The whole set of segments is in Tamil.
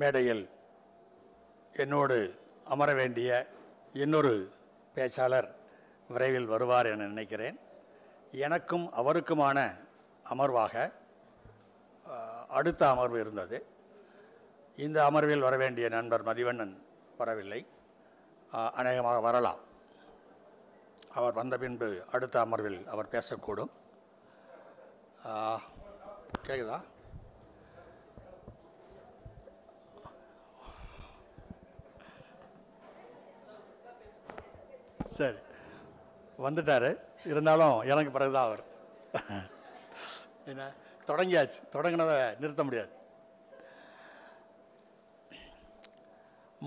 மேடையில் என்னோடு அமர வேண்டிய இன்னொரு பேச்சாளர் விரைவில் வருவார் என நினைக்கிறேன். எனக்கும் அவருக்குமான அமர்வாக அடுத்த அமர்வு இருந்தது. இந்த அமர்வில் வர வேண்டிய நண்பர் மதிவண்ணன் வரவில்லை. அநேகமாக வரலாம். அவர் வந்த பின்பு அடுத்த அமர்வில் அவர் பேசக்கூடும். கேட்குதா சரி. வந்துட்டார். இருந்தாலும் எனக்கு பிறகுதான் அவர். என்ன? தொடங்கியாச்சு. தொடங்கினதை நிறுத்த முடியாது.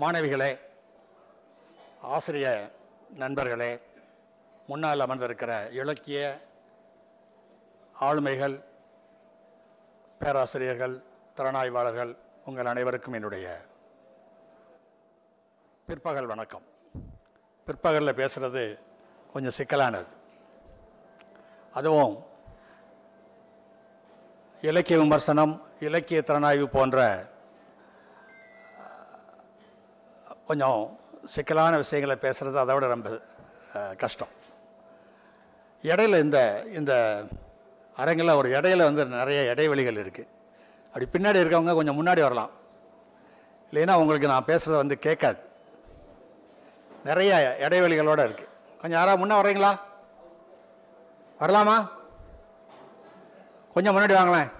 மாணவிகளே ஆசிரிய நண்பர்களே முன்னால் அமர்ந்திருக்கிற இலக்கிய ஆளுமைகள் பேராசிரியர்கள் திறனாய்வாளர்கள் உங்கள் அனைவருக்கும் என்னுடைய பிற்பகல் வணக்கம். பிற்பகலில் பேசுகிறது கொஞ்சம் சிக்கலானது. அதுவும் இலக்கிய விமர்சனம் இலக்கிய திறனாய்வு போன்ற கொஞ்சம் சிக்கலான விஷயங்களை பேசுகிறது அதை விட ரொம்ப கஷ்டம். இடையில இந்த இந்த அரங்கில் ஒரு இடையில வந்து நிறைய இடைவெளிகள் இருக்குது அப்படி பின்னாடி இருக்கவங்க கொஞ்சம் முன்னாடி வரலாம். இல்லைன்னா உங்களுக்கு நான் பேசுகிறத வந்து கேட்காது. நிறைய இடைவெளிகளோடு இருக்குது கொஞ்சம் யாராவது முன்னே வரீங்களா வரலாமா? கொஞ்சம் முன்னாடி வாங்களேன்.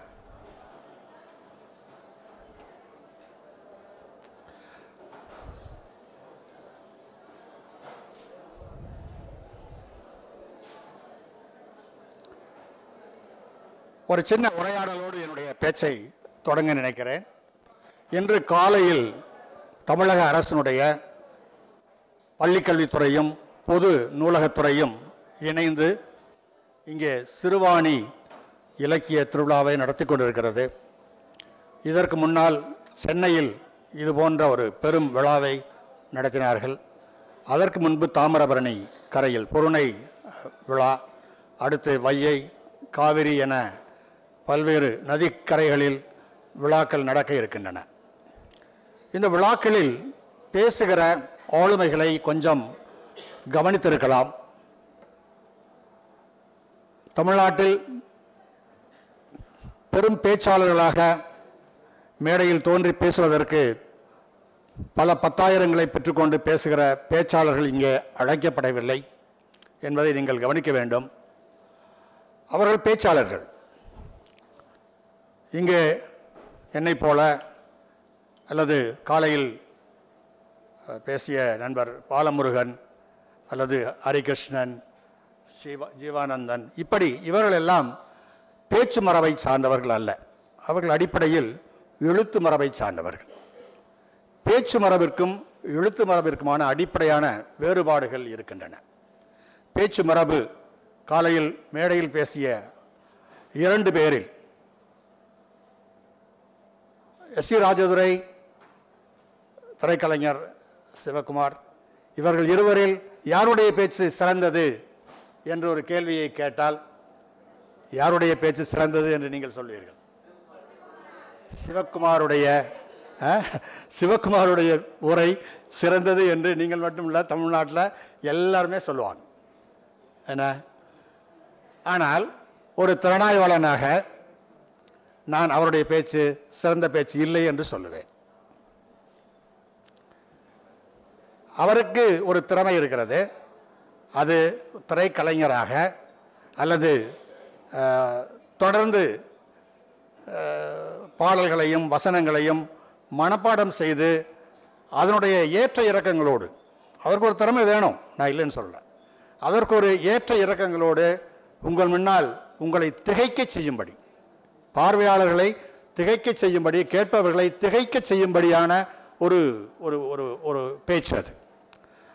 ஒரு சின்ன உரையாடலோடு என்னுடைய பேச்சை தொடங்க நினைக்கிறேன். இன்று காலையில் தமிழக அரசினுடைய பள்ளிக்கல்வித்துறையும் பொது நூலகத்துறையும் இணைந்து இங்கே சிறுவாணி இலக்கிய திருவிழாவை நடத்தி கொண்டிருக்கிறது. இதற்கு முன்னால் சென்னையில் இது போன்ற ஒரு பெரும் விழாவை நடத்தினார்கள். அதற்கு முன்பு தாமிரபரணி கரையில் பொருணை விழா அடுத்து வையை காவிரி என பல்வேறு நதிக்கரைகளில் விழாக்கள் நடக்க இருக்கின்றன. இந்த விழாக்களில் பேசுகிற ஆளுமைகளை கொஞ்சம் கவனித்திருக்கலாம். தமிழ்நாட்டில் பெரும் பேச்சாளர்களாக மேடையில் தோன்றி பேசுவதற்கு பல பத்தாயிரங்களை பெற்றுக்கொண்டு பேசுகிற பேச்சாளர்கள் இங்கே அழைக்கப்படவில்லை என்பதை நீங்கள் கவனிக்க வேண்டும். அவர்கள் பேச்சாளர்கள். இங்கே என்னைப் போல அல்லது காலையில் பேசிய நண்பர் பாலமுருகன் அல்லது ஹரிகிருஷ்ணன் சிவா ஜீவானந்தன் இப்படி இவர்கள் எல்லாம் பேச்சு மரபை சார்ந்தவர்கள் அல்ல. அவர்கள் அடிப்படையில் எழுத்து மரபை சார்ந்தவர்கள். பேச்சு மரபிற்கும் எழுத்து மரபிற்குமான அடிப்படையான வேறுபாடுகள் இருக்கின்றன. பேச்சு மரபு காலையில் மேடையில் பேசிய இரண்டு பேரில் எஸ் சி ராஜதுரை திரைக்கலைஞர் சிவகுமார் இவர்கள் இருவரில் யாருடைய பேச்சு சிறந்தது என்று ஒரு கேள்வியை கேட்டால் யாருடைய பேச்சு சிறந்தது என்று நீங்கள் சொல்வீர்கள்? சிவகுமாருடைய சிவகுமாருடைய உரை சிறந்தது என்று நீங்கள் மட்டும் இல்லை தமிழ்நாட்டில் எல்லாருமே சொல்லுவாங்க. என்ன? ஆனால் ஒரு திறனாய்வாளனாக நான் அவருடைய பேச்சு சிறந்த பேச்சு இல்லை என்று சொல்லுவேன். அவருக்கு ஒரு திறமை இருக்கிறது. அது திரைக்கலைஞராக அல்லது தொடர்ந்து பாடல்களையும் வசனங்களையும் மனப்பாடம் செய்து அதனுடைய ஏற்ற இறக்கங்களோடு அவருக்கு ஒரு திறமை வேணும் நான் இல்லைன்னு சொல்லலை. அதற்கு ஒரு ஏற்ற இறக்கங்களோடு உங்கள் முன்னால் உங்களை திகைக்க செய்யும்படி பார்வையாளர்களை திகைக்க செய்யும்படி கேட்பவர்களை திகைக்க செய்யும்படியான ஒரு ஒரு ஒரு ஒரு பேச்சு அது.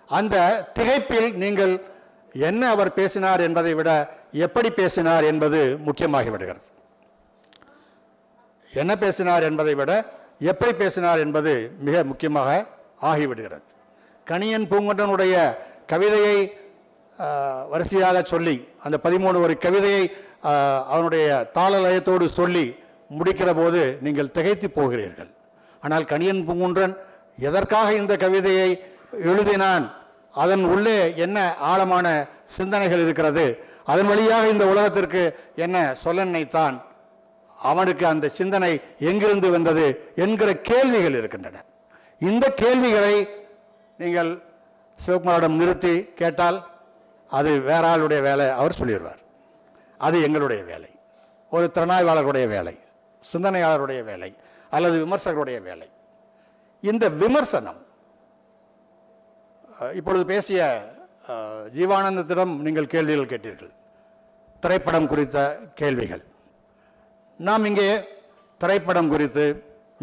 அந்த திகைப்பில் நீங்கள் என்ன அவர் பேசினார் என்பதை விட எப்படி பேசினார் என்பது முக்கியமாகி விடுகிறது என்ன பேசினார் என்பதை விட எப்படி பேசினார் என்பது மிக முக்கியமாக ஆகிவிடுகிறது. கணியன் பூங்குன்றனுடைய கவிதையை வரிசையாக சொல்லி அந்த பதிமூணு ஒரு கவிதையை அவனுடைய தாளலயத்தோடு சொல்லி முடிக்கிற போது நீங்கள் திகைத்து போகிறீர்கள். ஆனால் கணியன் பூங்குன்றன் எதற்காக இந்த கவிதையை எழுதினான். அதன் உள்ளே என்ன ஆழமான சிந்தனைகள் இருக்கிறது? அதன் வழியாக இந்த உலகத்திற்கு என்ன சொல்ல நினைத்தான்? அவனுக்கு அந்த சிந்தனை எங்கிருந்து வந்தது என்கிற கேள்விகள் இருக்கின்றன. இந்த கேள்விகளை நீங்கள் சிவகுமாரிடம் நிறுத்தி கேட்டால் அது வேற ஆளுடைய வேலை அவர் சொல்லிடுவார். அது எங்களுடைய வேலை. ஒரு திறனாய்வாளருடைய வேலை சிந்தனையாளருடைய வேலை அல்லது விமர்சகருடைய வேலை. இந்த விமர்சனம் இப்பொழுது பேசிய ஜீவானந்தத்திடம் நீங்கள் கேள்விகள் கேட்டீர்கள். திரைப்படம் குறித்த கேள்விகள். நாம் இங்கே திரைப்படம் குறித்து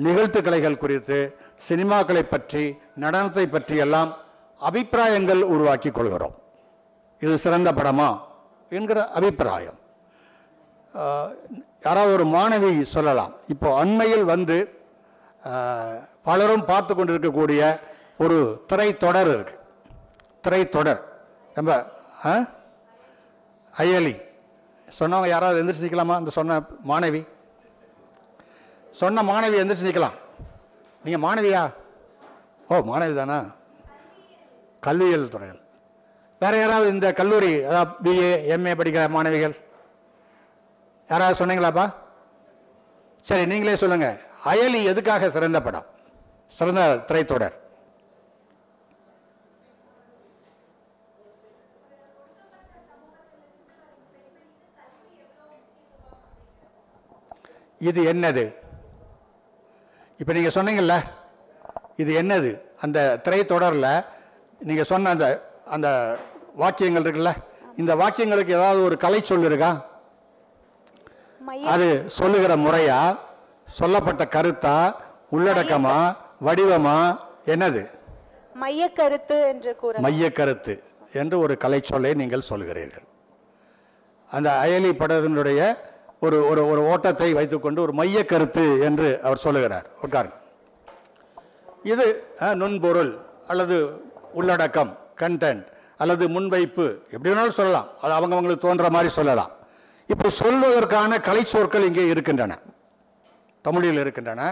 நிகழ்த்து கலைகள் குறித்து சினிமாக்களை பற்றி நடனத்தை பற்றி எல்லாம் அபிப்பிராயங்கள் உருவாக்கி கொள்கிறோம். இது சிறந்த படமா என்கிற அபிப்பிராயம். யாராவது ஒரு மாணவி சொல்லலாம். இப்போ அண்மையில் வந்து பலரும் பார்த்து கொண்டிருக்கக்கூடிய ஒரு திரைத்தொடர் இருக்குது திரைத்தொடர். நம்ம ஆ? அயலி சொன்னவங்க யாராவது எந்திரிச்சு நிற்கலாமா அந்த சொன்ன மாணவி. சொன்ன மாணவி எந்திரிச்சு நிற்கலாம் நீங்கள் மாணவியா? ஓ மாணவி தானா? கல்வியியல் துறையில். வேற யாராவது இந்த கல்லூரி அதாவது பிஏ எம்ஏ படிக்கிற மாணவிகள்? யாராவது சொன்னீங்களாப்பா? சரி நீங்களே சொல்லுங்கள் அயலி எதுக்காக சிறந்த படம்? சிறந்த திரைத்தொடர். இது என்னது? இப்போ நீங்கள் சொன்னீங்கல்ல இது என்னது? அந்த திரைத்தொடரில் நீங்கள் சொன்ன அந்த அந்த வாக்கியங்கள் இருக்குல்ல இந்த வாக்கியங்களுக்கு ஏதாவது ஒரு கலை சொல் இருக்கா? அது சொல்லுகிற முறையா சொல்லப்பட்ட கருத்தா உள்ளடக்கமா வடிவமா என்னது? மைய கருத்து என்று கூற மைய கருத்து என்று ஒரு கலை சொல்லை நீங்கள் சொல்கிறீர்கள் அந்த அயலி படத்தினுடைய ஒரு ஒரு ஒரு ஓட்டத்தை வைத்துக்கொண்டு ஒரு மைய கருத்து என்று அவர் சொல்லுகிறார். உட்காருங்க. இது நுண்பொருள் அல்லது உள்ளடக்கம் கண்டென்ட் அல்லது முன்வைப்பு எப்படி வேணாலும் சொல்லலாம். அது அவங்கவங்களுக்கு தோன்ற மாதிரி சொல்லலாம். இப்போ சொல்வதற்கான கலை சொற்கள் இங்கே இருக்கின்றன. தமிழில் இருக்கின்றன.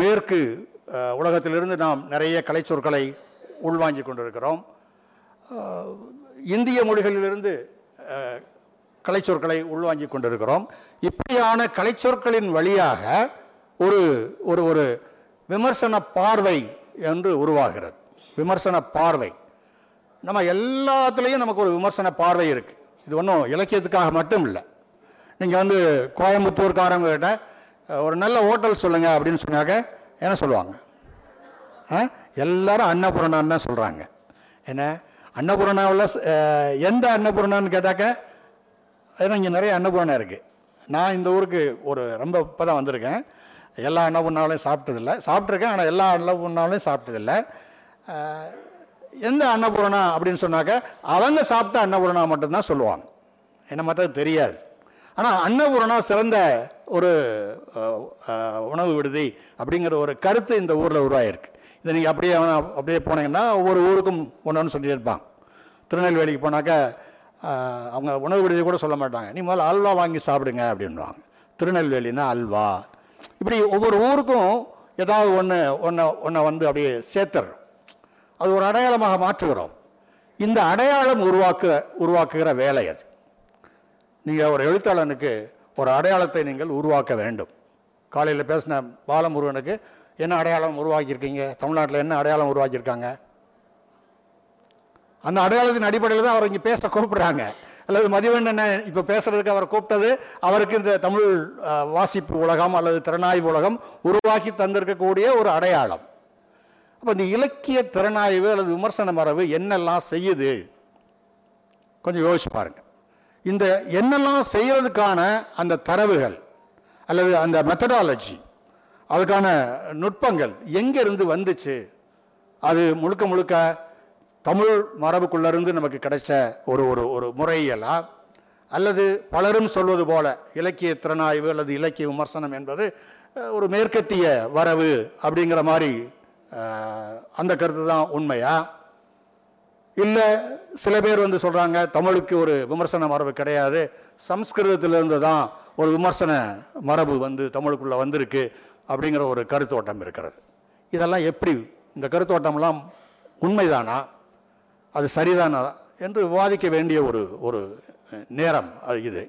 மேற்கு உலகத்திலிருந்து நாம் நிறைய கலை சொற்களை உள்வாங்கி கொண்டிருக்கிறோம் இந்திய மொழிகளிலிருந்து கலைச்சொற்களை உள்வாங்கிக் கொண்டிருக்கிறோம். இப்படியான கலைச்சொற்களின் வழியாக ஒரு ஒரு ஒரு விமர்சன பார்வை என்று உருவாகிறது. விமர்சன பார்வை. நம்ம எல்லாத்துலேயும் நமக்கு ஒரு விமர்சன பார்வை இருக்குது இது ஒன்றும் இலக்கியத்துக்காக மட்டும் இல்லை. நீங்கள் வந்து கோயம்புத்தூர்காரங்க கிட்ட ஒரு நல்ல ஹோட்டல் சொல்லுங்கள் அப்படின்னு சொன்னாக்க என்ன சொல்லுவாங்க? ஆ? எல்லாரும் அன்னபூர்ணான்னு தான் சொல்கிறாங்க என்ன? அன்னபூர்ணாவில் எந்த அன்னபூர்ணான்னு கேட்டாக்க ஏன்னா இங்கே நிறைய அன்னபூர்ணம் இருக்குது நான் இந்த ஊருக்கு ஒரு ரொம்ப இப்போ தான் வந்திருக்கேன். எல்லா அன்னபூர்ணாலையும் சாப்பிட்டதில்லை. சாப்பிட்ருக்கேன் ஆனால் எல்லா அன்னபூர்ணாலையும் சாப்பிட்டதில்ல. எந்த அன்னபூர்ணா அப்படின்னு சொன்னாக்க அவங்க சாப்பிட்ட அன்னபூர்ணா மட்டும்தான் சொல்லுவாங்க. என்ன மற்றது தெரியாது. ஆனால் அன்னபூர்ணா சிறந்த ஒரு உணவு விடுதி அப்படிங்கிற ஒரு கருத்து இந்த ஊரில் உருவாயிருக்கு. இதை நீங்கள் அப்படியே அப்படியே போனீங்கன்னா ஒவ்வொரு ஊருக்கும் ஒன்று ஒன்று சொல்லியிருப்பான் திருநெல்வேலிக்கு போனாக்கா அவங்க உணவு விடுதி கூட சொல்ல மாட்டாங்க. நீ முதல்ல அல்வா வாங்கி சாப்பிடுங்க அப்படின்வாங்க திருநெல்வேலினா அல்வா. இப்படி ஒவ்வொரு ஊருக்கும் ஏதாவது ஒன்று ஒன்றை ஒன்றை வந்து அப்படியே சேர்த்துறோம். அது ஒரு அடையாளமாக மாற்றுகிறோம். இந்த அடையாளம் உருவாக்க உருவாக்குகிற வேலை அது. நீங்கள் ஒரு எழுத்தாளனுக்கு ஒரு அடையாளத்தை நீங்கள் உருவாக்க வேண்டும். காலையில் பேசின பாலமுருகனுக்கு என்ன அடையாளம் உருவாக்கியிருக்கீங்க? தமிழ்நாட்டில் என்ன அடையாளம் உருவாக்கியிருக்காங்க? அந்த அடையாளத்தின் அடிப்படையில் தான் அவர் இங்கே பேச கூப்பிடுறாங்க. அல்லது மதிவண்ணனை இப்போ பேசுறதுக்கு அவர் கூப்பிட்டது அவருக்கு இந்த தமிழ் வாசிப்பு உலகம் அல்லது திறனாய்வு உலகம் உருவாக்கி தந்திருக்கக்கூடிய ஒரு அடையாளம். அப்போ இந்த இலக்கிய திறனாய்வு அல்லது விமர்சன மரபு என்னெல்லாம் செய்யுது? கொஞ்சம் யோசிச்சு பாருங்க. இந்த என்னெல்லாம் செய்கிறதுக்கான அந்த தரவுகள் அல்லது அந்த மெத்தடாலஜி அதுக்கான நுட்பங்கள் எங்கேருந்து வந்துச்சு? அது முழுக்க முழுக்க தமிழ் மரபுக்குள்ளேருந்து நமக்கு கிடைச்ச ஒரு ஒரு ஒரு முறையலா அல்லது பலரும் சொல்வது போல இலக்கிய திறனாய்வு அல்லது இலக்கிய விமர்சனம் என்பது ஒரு மேற்கத்திய வரவு அப்படிங்கிற மாதிரி அந்த கருத்து தான் உண்மையா? இல்லை சில பேர் வந்து சொல்கிறாங்க தமிழுக்கு ஒரு விமர்சன மரபு கிடையாது சம்ஸ்கிருதத்திலிருந்து தான் ஒரு விமர்சன மரபு வந்து தமிழுக்குள்ளே வந்திருக்கு அப்படிங்கிற ஒரு கருத்தோட்டம் இருக்கிறது. இதெல்லாம் எப்படி இந்த கருத்தோட்டம்லாம் உண்மைதானா? அது சரிதானா என்று விவாதிக்க வேண்டிய ஒரு ஒரு நேரம் அது இது.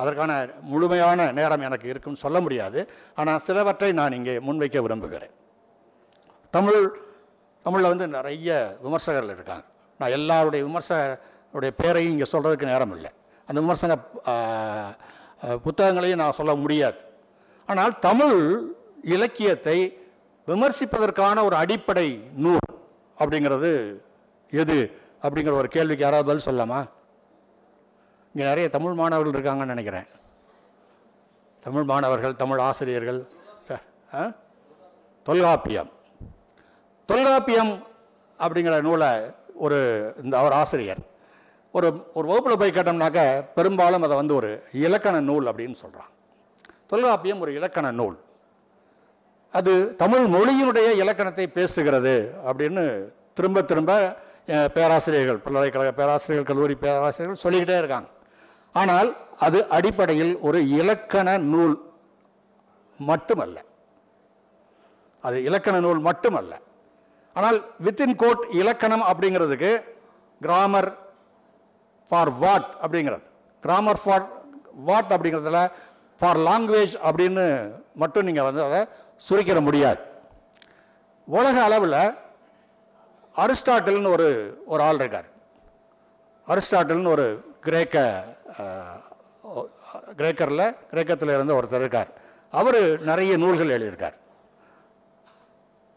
அதற்கான முழுமையான நேரம் எனக்கு இருக்குன்னு சொல்ல முடியாது. ஆனால் சிலவற்றை நான் இங்கே முன்வைக்க விரும்புகிறேன். தமிழ் தமிழில் வந்து நிறைய விமர்சகர்கள் இருக்காங்க. நான் எல்லாருடைய விமர்சகருடைய பேரையும் இங்கே சொல்கிறதுக்கு நேரம் இல்லை. அந்த விமர்சன புத்தகங்களையும் நான் சொல்ல முடியாது. ஆனால் தமிழ் இலக்கியத்தை விமர்சிப்பதற்கான ஒரு அடிப்படை நூல் அப்படிங்கிறது எது அப்படிங்கிற ஒரு கேள்விக்கு யாராவது பதில் சொல்லலாமா? இங்கே நிறைய தமிழ் மாணவர்கள் இருக்காங்கன்னு நினைக்கிறேன். தமிழ் மாணவர்கள் தமிழ் ஆசிரியர்கள் தொல்காப்பியம். தொல்காப்பியம் அப்படிங்கிற நூலை ஒரு இந்த அவர் ஆசிரியர் ஒரு ஒரு வகுப்பில் போய் கேட்டோம்னாக்க பெரும்பாலும் அதை வந்து ஒரு இலக்கண நூல் அப்படின்னு சொல்கிறாங்க தொல்காப்பியம் ஒரு இலக்கண நூல். அது தமிழ் மொழியினுடைய இலக்கணத்தை பேசுகிறது அப்படின்னு திரும்ப திரும்ப பேராசிரியர்கள் பல்கலைக்கழக பேராசிரியர்கள் கல்லூரி பேராசிரியர்கள் சொல்லிக்கிட்டே இருக்காங்க. ஆனால் அது அடிப்படையில் ஒரு இலக்கண நூல் மட்டுமல்ல. அது இலக்கண நூல் மட்டுமல்ல. ஆனால் வித்தின் கோட் இலக்கணம் அப்படிங்கிறதுக்கு கிராமர் ஃபார் வாட் அப்படிங்கிறது. கிராமர் ஃபார் வாட் அப்படிங்கிறதுல ஃபார் லாங்குவேஜ் அப்படின்னு மட்டும் நீங்கள் வந்து அதை சுருக்கிட முடியாது. உலக அளவில் அரிஸ்டாட்டில்னு ஒரு ஒரு ஆள் இருக்கார். அரிஸ்டாட்டில்னு ஒரு கிரேக்க கிரேக்கரில் கிரேக்கத்தில் இருந்த ஒருத்தர் இருக்கார். அவர் நிறைய நூல்கள் எழுதியிருக்கார்.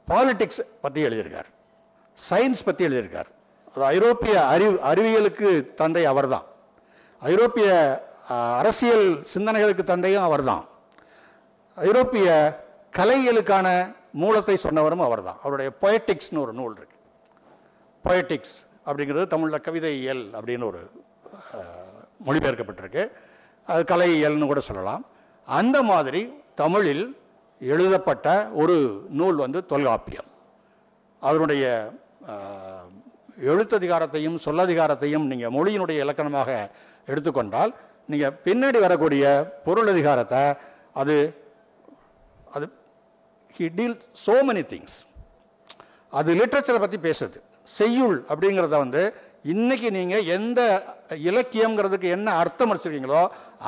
பாலிட்டிக்ஸ் பற்றி எழுதியிருக்கார். சயின்ஸ் பற்றி எழுதியிருக்கார். அது ஐரோப்பிய அறிவு அறிவியலுக்கு தந்தை அவர்தான். ஐரோப்பிய அரசியல் சிந்தனைகளுக்கு தந்தையும் அவர்தான். ஐரோப்பிய கலைகளுக்கான மூலத்தை சொன்னவரும் அவர்தான். அவருடைய பொயட்டிக்ஸ்னு ஒரு நூல் இருக்கு. பொயட்டிக்ஸ் அப்படிங்கிறது தமிழில் கவிதை இயல் அப்படின்னு ஒரு மொழிபெயர்க்கப்பட்டிருக்கு. அது கலை இயல்னு கூட சொல்லலாம். அந்த மாதிரி தமிழில் எழுதப்பட்ட ஒரு நூல் வந்து தொல்காப்பியம். அதனுடைய எழுத்ததிகாரத்தையும் சொல்லதிகாரத்தையும் நீங்கள் மொழியினுடைய இலக்கணமாக எடுத்துக்கொண்டால் நீங்கள் பின்னாடி வரக்கூடிய பொருள் அதிகாரத்தை அது அது he deal so many things அது லிட்ரேச்சரை பற்றி பேசுது. செய்யுள் அப்படிங்கிறத வந்து இன்னைக்கு நீங்கள் எந்த இலக்கியங்கிறதுக்கு என்ன அர்த்தம் வச்சுருக்கீங்களோ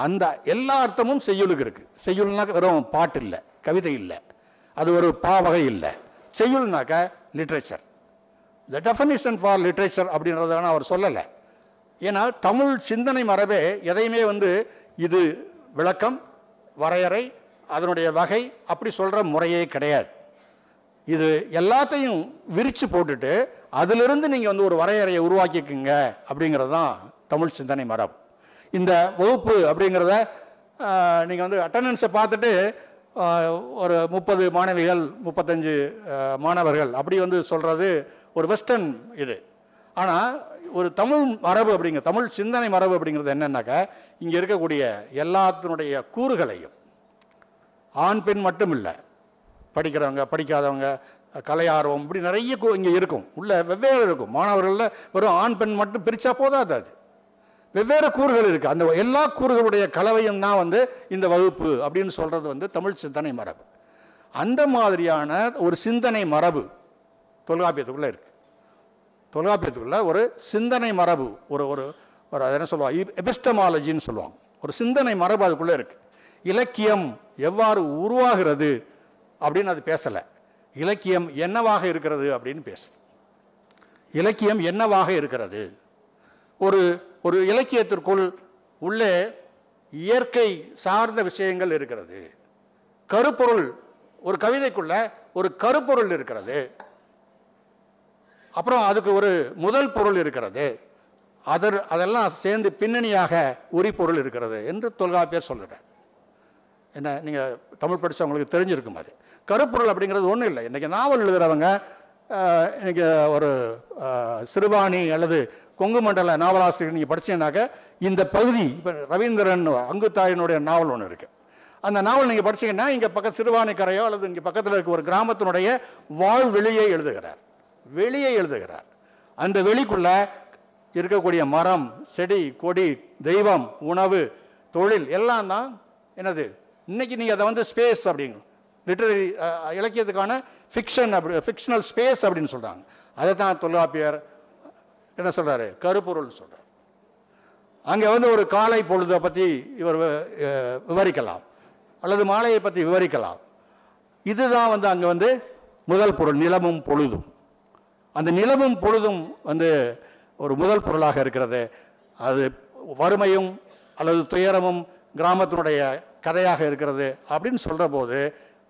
அந்த எல்லா அர்த்தமும் செய்யுளுக்கு இருக்குது செய்யுள்னாக்க வெறும் பாட்டு இல்லை கவிதை இல்லை அது ஒரு பாவகை இல்லை. செய்யுள்னாக்க literature the definition for literature அப்படின்றத அவர் சொல்லலை. ஏன்னா தமிழ் சிந்தனை மரபே எதையுமே வந்து இது விளக்கம் வரையறை அதனுடைய வகை அப்படி சொல்கிற முறையே கிடையாது. இது எல்லாத்தையும் விரித்து போட்டுட்டு அதிலிருந்து நீங்கள் வந்து ஒரு வரையறையை உருவாக்கிக்குங்க அப்படிங்கிறது தான் தமிழ் சிந்தனை மரபு. இந்த வகுப்பு அப்படிங்கிறத நீங்கள் வந்து அட்டண்டன்ஸை பார்த்துட்டு ஒரு முப்பது மாணவிகள் முப்பத்தஞ்சு மாணவர்கள் அப்படி வந்து சொல்கிறது ஒரு வெஸ்டர்ன் இது. ஆனால் ஒரு தமிழ் மரபு அப்படிங்கிற தமிழ் சிந்தனை மரபு அப்படிங்கிறது என்னென்னாக்கா இங்கே இருக்கக்கூடிய எல்லாத்தினுடைய கூறுகளையும் ஆண் பெண் மட்டும் இல்லை படிக்கிறவங்க படிக்காதவங்க கலை ஆர்வம் இப்படி நிறைய இங்கே இருக்கும். உள்ள வெவ்வேறு இருக்கும். மாணவர்களில் வெறும் ஆண் பெண் மட்டும் பிரித்தா போதாது அது. வெவ்வேறு கூறுகள் இருக்குது அந்த எல்லா கூறுகளுடைய கலவையும் தான் வந்து இந்த வகுப்பு அப்படின்னு சொல்கிறது வந்து தமிழ் சிந்தனை மரபு. அந்த மாதிரியான ஒரு சிந்தனை மரபு தொல்காப்பியத்துக்குள்ளே இருக்குது தொல்காப்பியத்துக்குள்ளே ஒரு சிந்தனை மரபு ஒரு ஒரு ஒரு அது என்ன சொல்லுவாங்க? எபிஸ்டமாலஜின்னு சொல்லுவாங்க. ஒரு சிந்தனை மரபு அதுக்குள்ளே இருக்குது இலக்கியம் எவ்வாறு உருவாகிறது? அப்படின்னு அது பேசலை. இலக்கியம் என்னவாக இருக்கிறது அப்படின்னு பேசுது. இலக்கியம் என்னவாக இருக்கிறது? ஒரு ஒரு இலக்கியத்திற்குள் உள்ளே இயற்கை சார்ந்த விஷயங்கள் இருக்கிறது. கருப்பொருள் ஒரு கவிதைக்குள்ள ஒரு கருப்பொருள் இருக்கிறது. அப்புறம் அதுக்கு ஒரு முதல் பொருள் இருக்கிறது. அதர் அதெல்லாம் சேர்ந்து பின்னணியாக உரி பொருள் இருக்கிறது என்று தொல்காப்பியர் சொல்லுறார் என்ன நீங்கள் தமிழ் படித்தவங்களுக்கு தெரிஞ்சிருக்கும் மாதிரி. கருப்பொருள் அப்படிங்கிறது ஒன்றும் இல்லை. இன்றைக்கி நாவல் எழுதுகிறவங்க இன்றைக்கி ஒரு சிறுபாணி அல்லது கொங்கு மண்டல நாவலாசிரியர் நீங்கள் படித்தீங்கன்னாக்க இந்த பகுதி இப்போ ரவீந்திரன் அங்குத்தாயினுடைய நாவல் ஒன்று இருக்குது அந்த நாவல் நீங்கள் படிச்சீங்கன்னா இங்கே பக்கம் சிறுவாணிக்கரையோ அல்லது இங்கே பக்கத்தில் இருக்க ஒரு கிராமத்தினுடைய வாழ்வெளியை எழுதுகிறார். வெளியே எழுதுகிறார். அந்த வெளிக்குள்ள இருக்கக்கூடிய மரம் செடி கொடி தெய்வம் உணவு தொழில் எல்லாம் தான் என்னது? இன்னைக்கு நீங்கள் அதை வந்து ஸ்பேஸ் அப்படிங்க லிட்ரரி uh, uh, இலக்கியத்துக்கான ஃபிக்ஷன் அப்படி ஃபிக்ஷனல் ஸ்பேஸ் அப்படின்னு சொல்கிறாங்க அதை தான் தொல்காப்பியர் என்ன சொல்கிறாரு கருப்பொருள்னு சொல்கிறார் அங்கே வந்து ஒரு காலை பொழுதை பற்றி இவர் விவரிக்கலாம். அல்லது மாலையை பற்றி விவரிக்கலாம். இதுதான் வந்து அங்கே வந்து முதல் பொருள் நிலமும் பொழுதும். அந்த நிலமும் பொழுதும் வந்து ஒரு முதல் பொருளாக இருக்கிறது. அது வறுமையும் அல்லது துயரமும் கிராமத்தினுடைய கதையாக இருக்கிறது அப்படின்னு சொல்கிற போது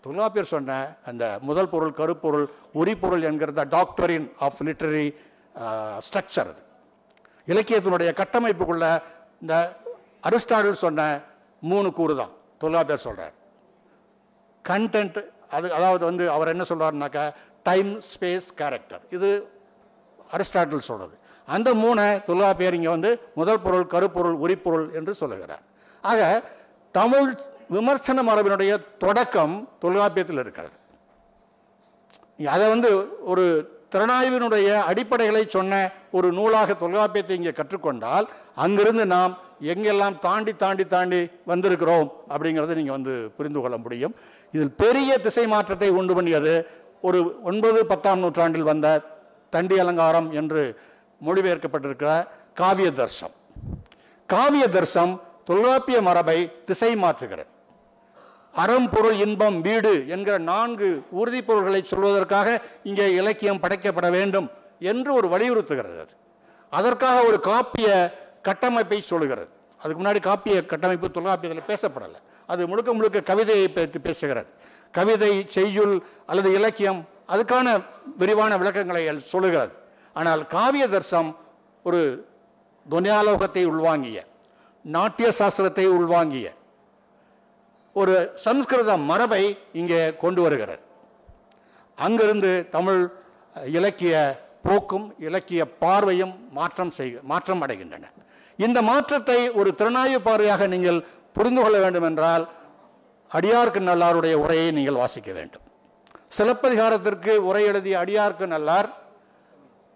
தொல்காப்பியர் சொன்ன அந்த முதல் பொருள் கருப்பொருள் உரிப்பொருள் என்கிறத டாக்டரின் ஆஃப் லிட்ரரி ஸ்ட்ரக்சர் அது. இலக்கியத்தினுடைய கட்டமைப்புக்குள்ள இந்த அரிஸ்டாடல் சொன்ன மூணு கூறு தான் தொல்காப்பியர் சொல்கிறார் கண்டென்ட் அது அதாவது வந்து அவர் என்ன சொல்றாருனாக்கா டைம் ஸ்பேஸ் கேரக்டர் இது அரிஸ்டாட்டில் சொல்கிறது அந்த மூணை தொல்காப்பியர் இங்கே வந்து முதல் பொருள் கருப்பொருள் உரிப்பொருள் என்று சொல்லுகிறார். ஆக தமிழ் விமர்சன மரபினுடைய தொடக்கம் தொல்காப்பியத்தில் இருக்கிறது. அதை வந்து ஒரு திறனாய்வினுடைய அடிப்படைகளை சொன்ன ஒரு நூலாக தொல்காப்பியத்தை இங்கே கற்றுக்கொண்டால் அங்கிருந்து நாம் எங்கெல்லாம் தாண்டி தாண்டி தாண்டி வந்திருக்கிறோம் அப்படிங்கிறத நீங்கள் வந்து புரிந்து கொள்ள முடியும். இதில் பெரிய திசை மாற்றத்தை உண்டு பண்ணியது ஒரு ஒன்பது பத்தாம் நூற்றாண்டில் வந்த தண்டி அலங்காரம் என்று மொழிபெயர்க்கப்பட்டிருக்கிற காவிய தர்சம் காவிய தர்சம் தொல்காப்பிய மரபை திசை மாற்றுகிறது. அறம்பொருள் இன்பம் வீடு என்கிற நான்கு உறுதிப்பொருள்களை சொல்வதற்காக இங்கே இலக்கியம் படைக்கப்பட வேண்டும் என்று ஒரு வலியுறுத்துகிறது அது. அதற்காக ஒரு காப்பிய கட்டமைப்பை சொல்லுகிறது. அதுக்கு முன்னாடி காப்பிய கட்டமைப்பு தொல்காப்பியத்தில் பேசப்படலை. அது முழுக்க முழுக்க கவிதையை பற்றி பேசுகிறது. கவிதை செய்யுள் அல்லது இலக்கியம் அதுக்கான விரிவான விளக்கங்களை சொல்லுகிறது. ஆனால் காவிய தர்சம் ஒரு துனியாலோகத்தை உள்வாங்கிய நாட்டிய சாஸ்திரத்தை உள்வாங்கிய ஒரு சம்ஸ்கிருத மரபை இங்கே கொண்டு வருகிறது. அங்கிருந்து தமிழ் இலக்கிய போக்கும் இலக்கிய பார்வையும் மாற்றம் செய் மாற்றம் அடைகின்றன. இந்த மாற்றத்தை ஒரு திறனாய்வு பார்வையாக நீங்கள் புரிந்து கொள்ள வேண்டும் என்றால் அடியார்க்கு நல்லாருடைய உரையை நீங்கள் வாசிக்க வேண்டும். சிலப்பதிகாரத்திற்கு உரை எழுதிய அடியார்க்கு நல்லார்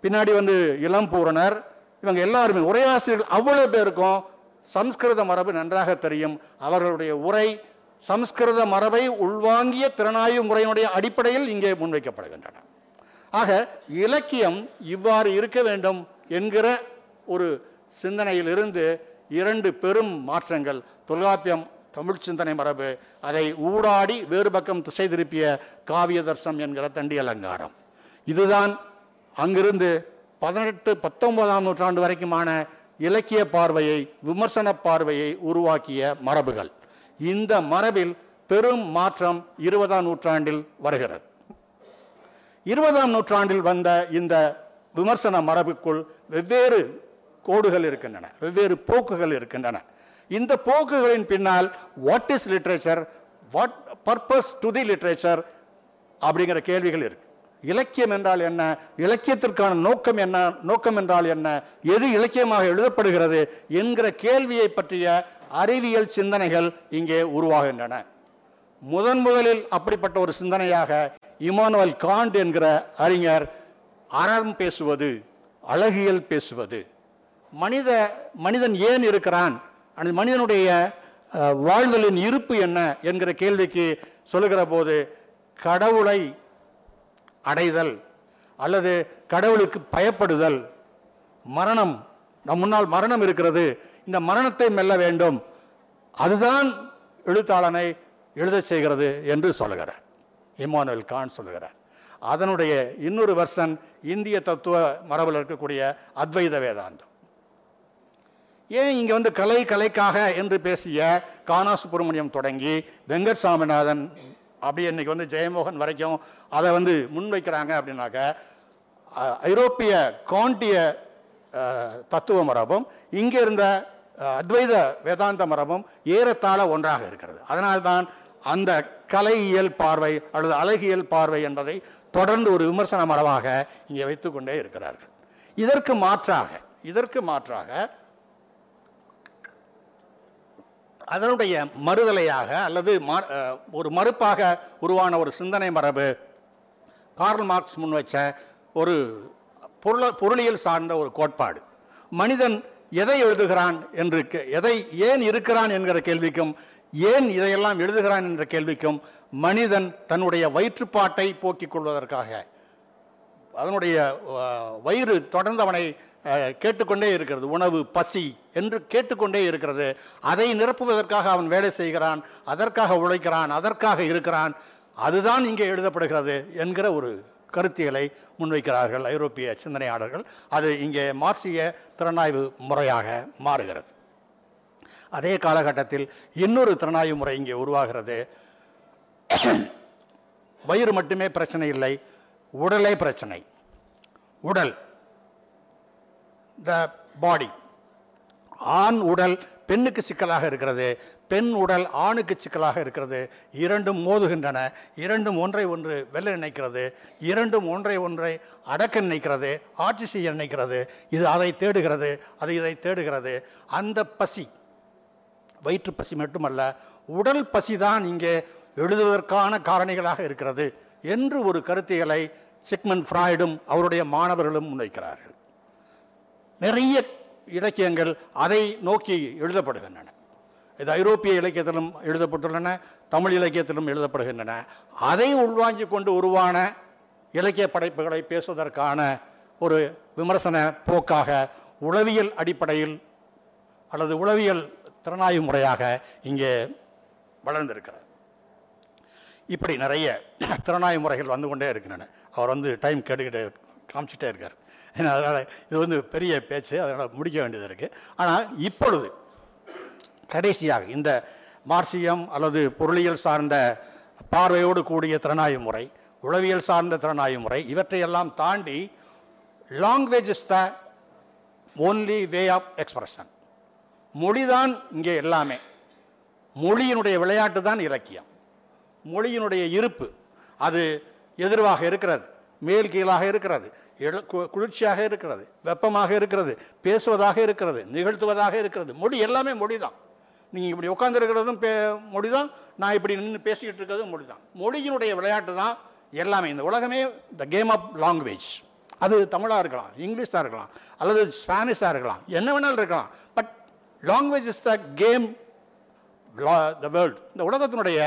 பின்னாடி வந்து இளம்பூரணர் இவங்க எல்லாருமே உரையாசிரியர்கள் அவ்வளோ பேருக்கும் சம்ஸ்கிருத மரபு நன்றாக தெரியும். அவர்களுடைய உரை சம்ஸ்கிருத மரபை உள்வாங்கிய திறனாய்வு முறையினுடைய அடிப்படையில் இங்கே முன்வைக்கப்படுகின்றன. ஆக இலக்கியம் இவ்வாறு இருக்க வேண்டும் என்கிற ஒரு சிந்தனையிலிருந்து இரண்டு பெரும் மாற்றங்கள் தொல்காப்பியம் தமிழ் சிந்தனை மரபு அதை ஊடாடி வேறு பக்கம் திசை திருப்பிய காவிய தர்சம் என்கிற தண்டி அலங்காரம். இதுதான் அங்கிருந்து பதினெட்டு பத்தொன்பதாம் நூற்றாண்டு வரைக்குமான இலக்கிய பார்வையை விமர்சன பார்வையை உருவாக்கிய மரபுகள். இந்த மரபில் பெரும் மாற்றம் இருபதாம் நூற்றாண்டில் வருகிறது. இருபதாம் நூற்றாண்டில் வந்த இந்த விமர்சன மரபுக்குள் வெவ்வேறு கோடுகள் இருக்கின்றன வெவ்வேறு போக்குகள் இருக்கின்றன. இந்த போக்குகளின் பின்னால் what is literature what purpose to the literature அப்படிங்கிற கேள்விகள் இருக்கு. இலக்கியம் என்றால் என்ன இலக்கியத்திற்கான நோக்கம் என்ன நோக்கம் என்றால் என்ன எது இலக்கியமாக எழுதப்படுகிறது என்கிற கேள்வியை பற்றிய அறிவியல் சிந்தனைகள் இங்கே உருவாகின்றன. முதன் முதலில் அப்படிப்பட்ட ஒரு சிந்தனையாக இமானுவல் காண்ட் என்கிற அறிஞர் அறம் பேசுவது அழகியல் பேசுவது. மனித மனிதன் ஏன் இருக்கிறான்? அந்த மனிதனுடைய வாழ்தலின் இருப்பு என்ன என்கிற கேள்விக்கு சொல்லுகிற போது கடவுளை அடைதல் அல்லது கடவுளுக்கு பயப்படுதல் மரணம் நம் முன்னால் மரணம் இருக்கிறது இந்த மரணத்தை மெல்ல வேண்டும். அதுதான் எழுத்தாளனை எழுதச் செய்கிறது என்று சொல்லுகிறார். இமானுவல் கான் சொல்லுகிறார். அதனுடைய இன்னொரு வருஷன் இந்திய தத்துவ மரபில் இருக்கக்கூடிய அத்வைத வேதாந்தம். ஏன் இங்கே வந்து கலை கலைக்காக என்று பேசிய கானா சுப்பிரமணியம் தொடங்கி வெங்கட் சாமிநாதன் அப்படி இன்னைக்கு வந்து ஜெயமோகன் வரைக்கும் அதை வந்து முன்வைக்கிறாங்க அப்படின்னாக்க ஐரோப்பிய காண்டிய தத்துவ மரபும் இங்கே இருந்த அத்வைத வேதாந்த மரபும் ஏறத்தாழ ஒன்றாக இருக்கிறது. அதனால்தான் அந்த கலையியல் பார்வை அல்லது அழகியல் பார்வை என்பதை தொடர்ந்து ஒரு விமர்சன மரபாக இங்கே வைத்துக்கொண்டே இருக்கிறார்கள். இதற்கு மாற்றாக இதற்கு மாற்றாக அதனுடைய மறுதலையாக அல்லது ஒரு மறுப்பாக உருவான ஒரு சிந்தனை மரபு கார்ல் மார்க்ஸ் முன்வைச்ச ஒரு பொருள பொருளியல் சார்ந்த ஒரு கோட்பாடு. மனிதன் எதை எழுதுகிறான் என்று கே- எதை ஏன் இருக்கிறான் என்கிற கேள்விக்கும் ஏன் இதையெல்லாம் எழுதுகிறான் என்ற கேள்விக்கும் மனிதன் தன்னுடைய வயிற்றுப்பாட்டை போக்கிக் கொள்வதற்காக அதனுடைய வயிறு தொடர்ந்து அவனை கேட்டுக்கொண்டே இருக்கிறது. உணவு பசி என்று கேட்டுக்கொண்டே இருக்கிறது. அதை நிரப்புவதற்காக அவன் வேலை செய்கிறான் அதற்காக உழைக்கிறான் அதற்காக இருக்கிறான். அதுதான் இங்கே எழுதப்படுகிறது என்கிற ஒரு கருத்தியலை முன்வைக்கிறார்கள் ஐரோப்பிய சிந்தனையாளர்கள். அது இங்கே மார்க்சிய திறனாய்வு முறையாக மாறுகிறது. அதே காலகட்டத்தில் இன்னொரு திறனாய்வு முறை இங்கே உருவாகிறது. வயிறு மட்டுமே பிரச்சனை இல்லை உடலே பிரச்சனை. உடல் த பாடி ஆண் உடல் பெண்ணுக்கு சிக்கலாக இருக்கிறது பெண் உடல் ஆணுக்கு சிக்கலாக இருக்கிறது. இரண்டும் மோதுகின்றன. இரண்டும் ஒன்றை ஒன்று வெல்ல நினைக்கிறது. இரண்டும் ஒன்றை ஒன்றை அடக்க நினைக்கிறது. ஆட்சி செய்ய நினைக்கிறது. இது அதை தேடுகிறது. அது இதை தேடுகிறது. அந்த பசி வயிற்று பசி மட்டுமல்ல உடல் பசிதான் இங்கே எழுதுவதற்கான காரணிகளாக இருக்கிறது என்று ஒரு கருத்துகளை சிக்மன் ஃப்ராய்டும் அவருடைய மாணவர்களும் முன்வைக்கிறார்கள். நிறைய இலக்கியங்கள் அதை நோக்கி எழுதப்படுகின்றன. இது ஐரோப்பிய இலக்கியத்திலும் எழுதப்பட்டுள்ளன தமிழ் இலக்கியத்திலும் எழுதப்படுகின்றன. அதை உள்வாங்கி கொண்டு உருவான இலக்கிய படைப்புகளை பேசுவதற்கான ஒரு விமர்சன போக்காக உளவியல் அடிப்படையில் அல்லது உளவியல் திறனாய்வு முறையாக இங்கே வளர்ந்திருக்கிறது இப்படி நிறைய திறனாய்வு முறைகள் வந்து கொண்டே இருக்கின்றன. அவர் வந்து டைம் கேட்டுக்கிட்டு காமிச்சிட்டே இருக்கார். அதனால் இது வந்து பெரிய பேச்சு அதனால் முடிக்க வேண்டியது இருக்குது ஆனால் இப்பொழுது கடைசியாக இந்த மார்சியம் அல்லது பொருளியல் சார்ந்த பார்வையோடு கூடிய திறனாய்வு முறை உளவியல் சார்ந்த திறனாய்வு முறை இவற்றையெல்லாம் தாண்டி language is the only way of expression மொழிதான் இங்கே எல்லாமே. மொழியினுடைய விளையாட்டு தான் இலக்கியம். மொழியினுடைய இருப்பு அது எதிர்வாக இருக்கிறது மேல் கீழாக இருக்கிறது எழு- கு- குளிர்ச்சியாக இருக்கிறது வெப்பமாக இருக்கிறது பேசுவதாக இருக்கிறது நிகழ்த்துவதாக இருக்கிறது. மொழி எல்லாமே மொழி தான் நீங்கள் இப்படி உட்காந்துருக்கிறதும் பே மொழி தான் நான் இப்படி நின்று பேசிக்கிட்டு இருக்கிறதும் மொழி தான் மொழியினுடைய விளையாட்டு தான் எல்லாமே. இந்த உலகமே த கேம் ஆஃப் லாங்குவேஜ் அது தமிழாக இருக்கலாம் இங்கிலீஷ் தான் இருக்கலாம் அல்லது ஸ்பானிஷாக இருக்கலாம் என்ன வேணாலும் இருக்கலாம். But language is the game the world இந்த உலகத்தினுடைய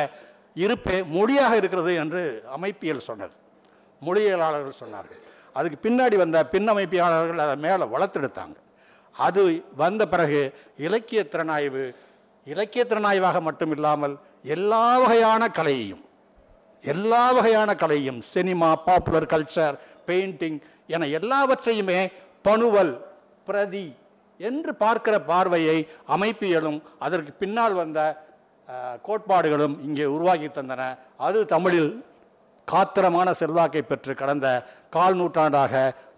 இருப்பே மொழியாக இருக்கிறது என்று அமைப்பியல் சொன்னது. மொழியியலாளர்கள் சொன்னார்கள். அதுக்கு பின்னாடி வந்த பின் அமைப்பியாளர்கள் அதை மேலே வளர்த்தெடுத்தாங்க. அது வந்த பிறகு இலக்கிய திறனாய்வு இலக்கிய திறனாய்வாக மட்டும் இல்லாமல் எல்லா வகையான கலையையும் எல்லா வகையான கலையும் சினிமா பாப்புலர் கல்ச்சர் பெயிண்டிங் என எல்லாவற்றையுமே பணுவல் பிரதி என்று பார்க்கிற பார்வையை அமைப்பியலும் அதற்கு பின்னால் வந்த கோட்பாடுகளும் இங்கே உருவாக்கி தந்தன. அது தமிழில் காத்திரமான செல்வாக்கை பெற்று கடந்த கால் நூற்றாண்டாக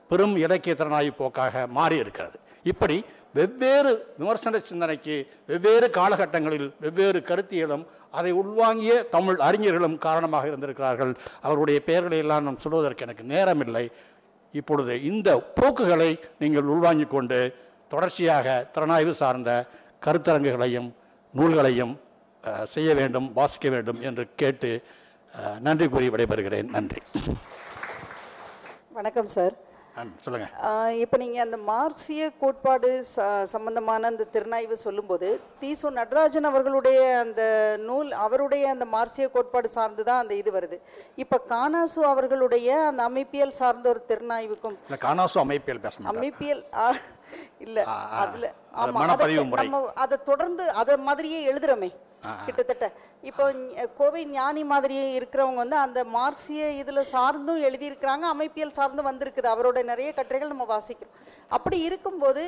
பெரும் இலக்கிய திறனாய்வு போக்காக மாறி இருக்கிறது இப்படி வெவ்வேறு விமர்சன சிந்தனைக்கு வெவ்வேறு காலகட்டங்களில் வெவ்வேறு கருத்தியலும் அதை உள்வாங்கிய தமிழ் அறிஞர்களும் காரணமாக இருந்திருக்கிறார்கள். அவருடைய பெயர்களை எல்லாம் நான் சொல்வதற்கு எனக்கு நேரமில்லை. இப்பொழுது இந்த போக்குகளை நீங்கள் உள்வாங்கிக் கொண்டு தொடர்ச்சியாக திறனாய்வு சார்ந்த கருத்தரங்குகளையும் நூல்களையும் செய்ய வேண்டும் வாசிக்க வேண்டும் என்று கேட்டு நன்றி கூறி விடைபெறுகிறேன். நன்றி. வணக்கம் சார். சொல்லுங்க. இப்போ நீங்கள் அந்த மார்க்சிய கோட்பாடு ச சம்பந்தமான அந்த திறனாய்வு சொல்லும்போது தீசு நடராஜன் அவர்களுடைய அந்த நூல் அவருடைய அந்த மார்க்சிய கோட்பாடு சார்ந்து தான் அந்த இது வருது. இப்போ கானாசு அவர்களுடைய அந்த அமைப்பியல் சார்ந்த ஒரு திறனாய்வுக்கும் இல்லை காணாசு அமைப்பியல் பேச மாட்டேன் அமைப்பியல் இல்ல. அதுல அது ஆமா மனப்பதிவு அதை தொடர்ந்து அதை மாதிரியே எழுதுறோமே. கிட்டத்தட்ட. இப்போ கோவை ஞானி மாதிரியே இருக்கிறவங்க வந்து அந்த மார்க்சிய இதில் சார்ந்தும் எழுதியிருக்கிறாங்க அமைப்பியல் சார்ந்தும் வந்திருக்குது. அவரோட நிறைய கட்டுரைகள் நம்ம வாசிக்கிறோம். அப்படி இருக்கும்போது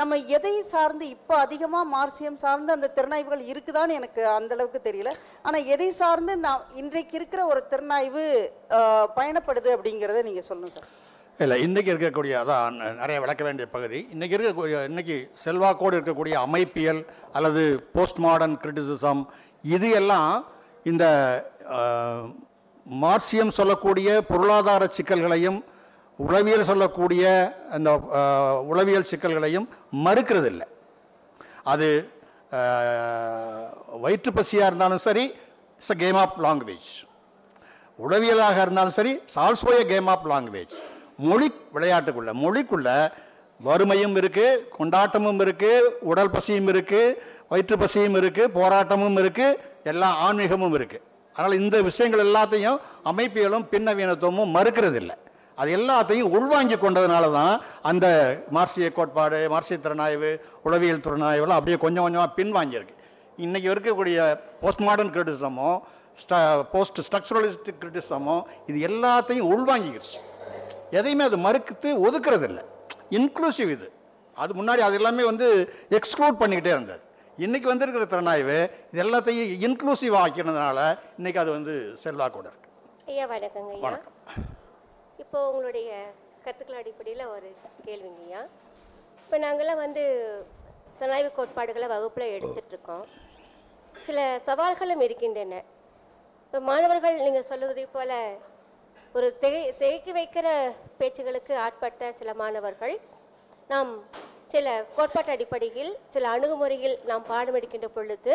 நம்ம எதை சார்ந்து இப்போ அதிகமாக மார்க்சியம் சார்ந்து அந்த திறனாய்வுகள் இருக்குதான்னு எனக்கு அந்த அளவுக்கு தெரியல. ஆனால் எதை சார்ந்து நான் இன்றைக்கு இருக்கிற ஒரு திறனாய்வு பயணப்படுது அப்படிங்கிறத நீங்கள் சொல்லணும் சார். இல்லை இன்றைக்கி இருக்கக்கூடிய அதான் நிறைய விளக்க வேண்டிய பகுதி. இன்றைக்கி இருக்கக்கூடிய இன்றைக்கி செல்வாக்கோடு இருக்கக்கூடிய அமைப்பியல் அல்லது போஸ்ட் மாடர்ன் கிரிட்டிசிசம் இது எல்லாம் இந்த மார்சியம் சொல்லக்கூடிய பொருளாதார சிக்கல்களையும் உளவியல் சொல்லக்கூடிய அந்த உளவியல் சிக்கல்களையும் மறுக்கிறதில்லை. அது வயிற்றுப்பசியாக வயிற்று பசியாக இருந்தாலும் சரி it's a game of language உளவியலாக இருந்தாலும் சரி also a game of language மொழி விளையாட்டுக்குள்ள மொழிக்குள்ள வறுமையும் இருக்குது கொண்டாட்டமும் இருக்குது உடல் பசியும் இருக்குது வயிற்று பசியும் இருக்குது போராட்டமும் இருக்குது எல்லா ஆன்மீகமும் இருக்குது அதனால் இந்த விஷயங்கள் எல்லாத்தையும் அமைப்பியலும் பின்னவீனத்துவமும் மறுக்கிறதில்லை. அது எல்லாத்தையும் உள்வாங்கி கொண்டதுனால தான் அந்த மார்க்சிய கோட்பாடு மார்க்சிய திறனாய்வு உளவியல் திறனாய்வுலாம் அப்படியே கொஞ்சம் கொஞ்சமாக பின்வாங்கியிருக்கு. இன்றைக்கி இருக்கக்கூடிய போஸ்ட் மாடர்ன் கிரிட்டிசமோ ஸ்ட போஸ்ட் ஸ்ட்ரக்சரலிஸ்ட் கிரிட்டிசமோ இது எல்லாத்தையும் உள்வாங்கிக்கிடுச்சு எதையுமே அது மறுத்து ஒதுக்குறதில்ல. இன்க்ளூசிவ் இது. அது முன்னாடி அது எல்லாமே வந்து எக்ஸ்க்ளூட் பண்ணிக்கிட்டே இருந்தது. இன்றைக்கி வந்திருக்கிற திறனாய்வு இது எல்லாத்தையும் இன்க்ளூசிவ் ஆக்கினதுனால இன்றைக்கி அது வந்து செல்வாக்கோட இருக்கு. ஐயா வணக்கங்க வணக்கம். இப்போ உங்களுடைய கருத்துக்கள் அடிப்படையில் ஒரு கேள்விங்க ஐயா. இப்போ நாங்களாம் வந்து சனாய்வு கோட்பாடுகளை வகுப்பில் எடுத்துட்டு இருக்கோம் சில சவால்களும் இருக்கின்றன. இப்போ மாணவர்கள் நீங்கள் சொல்லுவதை போல ஒரு திகை திகைக்கு வைக்கிற பேச்சுகளுக்கு ஆட்பட்ட சில மாணவர்கள் நாம் சில கோட்பாட்டு அடிப்படையில் சில அணுகுமுறையில் நாம் பாடம் எடுக்கின்ற பொழுது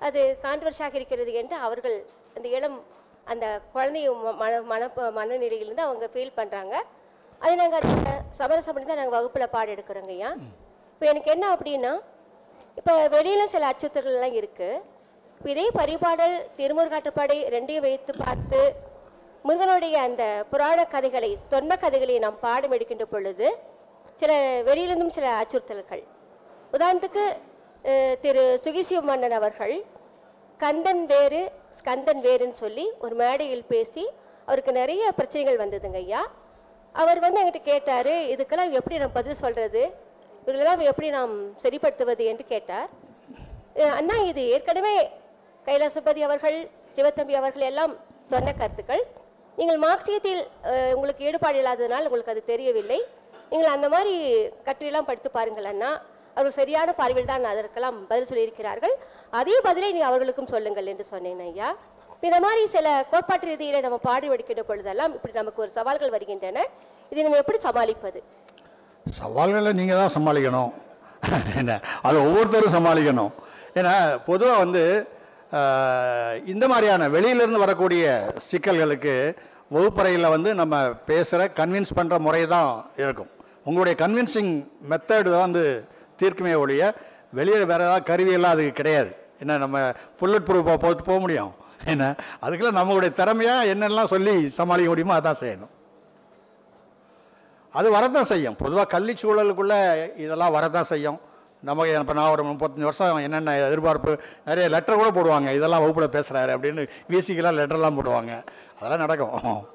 அது கான்ட்ரவர்ஷியாக இருக்கிறது என்று அவர்கள் அந்த இளம் அந்த குழந்தை ம- மன மன மனநிலையிலிருந்து அவங்க ஃபீல் பண்ணுறாங்க அதை நாங்கள் அதை சமரசம் பண்ணி தான் நாங்கள் வகுப்பில் பாடம் எடுக்கிறோங்க ஐயா. இப்போ எனக்கு என்ன அப்படின்னா இப்போ வெளியில சில அச்சுறுத்தல்கள்லாம் இருக்குது இதே பரிபாடல் திருமுருகாற்றுப்படை ரெண்டையும் வைத்து பார்த்து முருகனுடைய அந்த புராண கதைகளை தொன்ம கதைகளை நாம் பாடம் எடுக்கின்ற பொழுது சில வெளியிலிருந்தும் சில அச்சுறுத்தல்கள். உதாரணத்துக்கு திரு சுகிசிவ மன்னன் அவர்கள் கந்தன் வேறு ஸ்கந்தன் வேறுன்னு சொல்லி ஒரு மேடையில் பேசி அவருக்கு நிறைய பிரச்சனைகள் வந்ததுங்க ஐயா. அவர் வந்து என்கிட்ட கேட்டார் இதுக்கெல்லாம் எப்படி நான் பதில் சொல்கிறது இவர்களெல்லாம் எப்படி நாம் சரிப்படுத்துவது? என்று கேட்டார். அண்ணா இது ஏற்கனவே கைலாசபதி அவர்கள் சிவத்தம்பி அவர்கள் எல்லாம் சொன்ன கருத்துக்கள். நீங்கள் மார்க்சியத்தில் உங்களுக்கு ஈடுபாடு இல்லாததனால் உங்களுக்கு அது தெரியவில்லை. நீங்கள் அந்த மாதிரி கட்டுரையெல்லாம் படித்து பாருங்கள் அண்ணா. அவர்கள் சரியான பார்வையில் தான் அதற்கெல்லாம் பதில் சொல்லியிருக்கிறார்கள். அதே பதிலை நீ அவர்களுக்கும் சொல்லுங்கள் என்று சொன்னேன் ஐயா. இந்த மாதிரி சில கோட்பாட்டு ரீதியில் நம்ம பாடி வடிக்கின்ற பொழுதெல்லாம் இப்படி நமக்கு ஒரு சவால்கள் வருகின்றன. இதை நம்ம எப்படி சமாளிப்பது? சவால்களை நீங்கள் தான் சமாளிக்கணும். என்ன? அது ஒவ்வொருத்தரும் சமாளிக்கணும். ஏன்னா பொதுவாக வந்து இந்த மாதிரியான வெளியிலிருந்து வரக்கூடிய சிக்கல்களுக்கு வகுப்பறையில் வந்து நம்ம பேசுகிற கன்வின்ஸ் பண்ணுற முறை தான் இருக்கும். உங்களுடைய கன்வின்சிங் மெத்தடு தான் வந்து தீர்க்குமே ஒழிய வெளியில் வேறு ஏதாவது கருவியெல்லாம் அதுக்கு கிடையாது. என்ன நம்ம புல்லட் ப்ரூஃபாக போட்டு போக முடியும்? என்ன அதுக்கெல்லாம் நம்மளுடைய திறமையாக என்னெல்லாம் சொல்லி சமாளிக்க முடியுமோ அதான் செய்யணும். அது வரதான் செய்யும். பொதுவாக கல்வி சூழலுக்குள்ளே இதெல்லாம் வரதான் செய்யும். நமக்கு இப்போ நான் ஒரு முப்பத்தஞ்சு வருஷம் என்னென்ன எதிர்பார்ப்பு நிறைய லெட்டர் கூட போடுவாங்க. இதெல்லாம் வகுப்பில் பேசுகிறாரு அப்படின்னு விசிக்கெல்லாம் லெட்டர்லாம் போடுவாங்க. அதெல்லாம் நடக்கும்.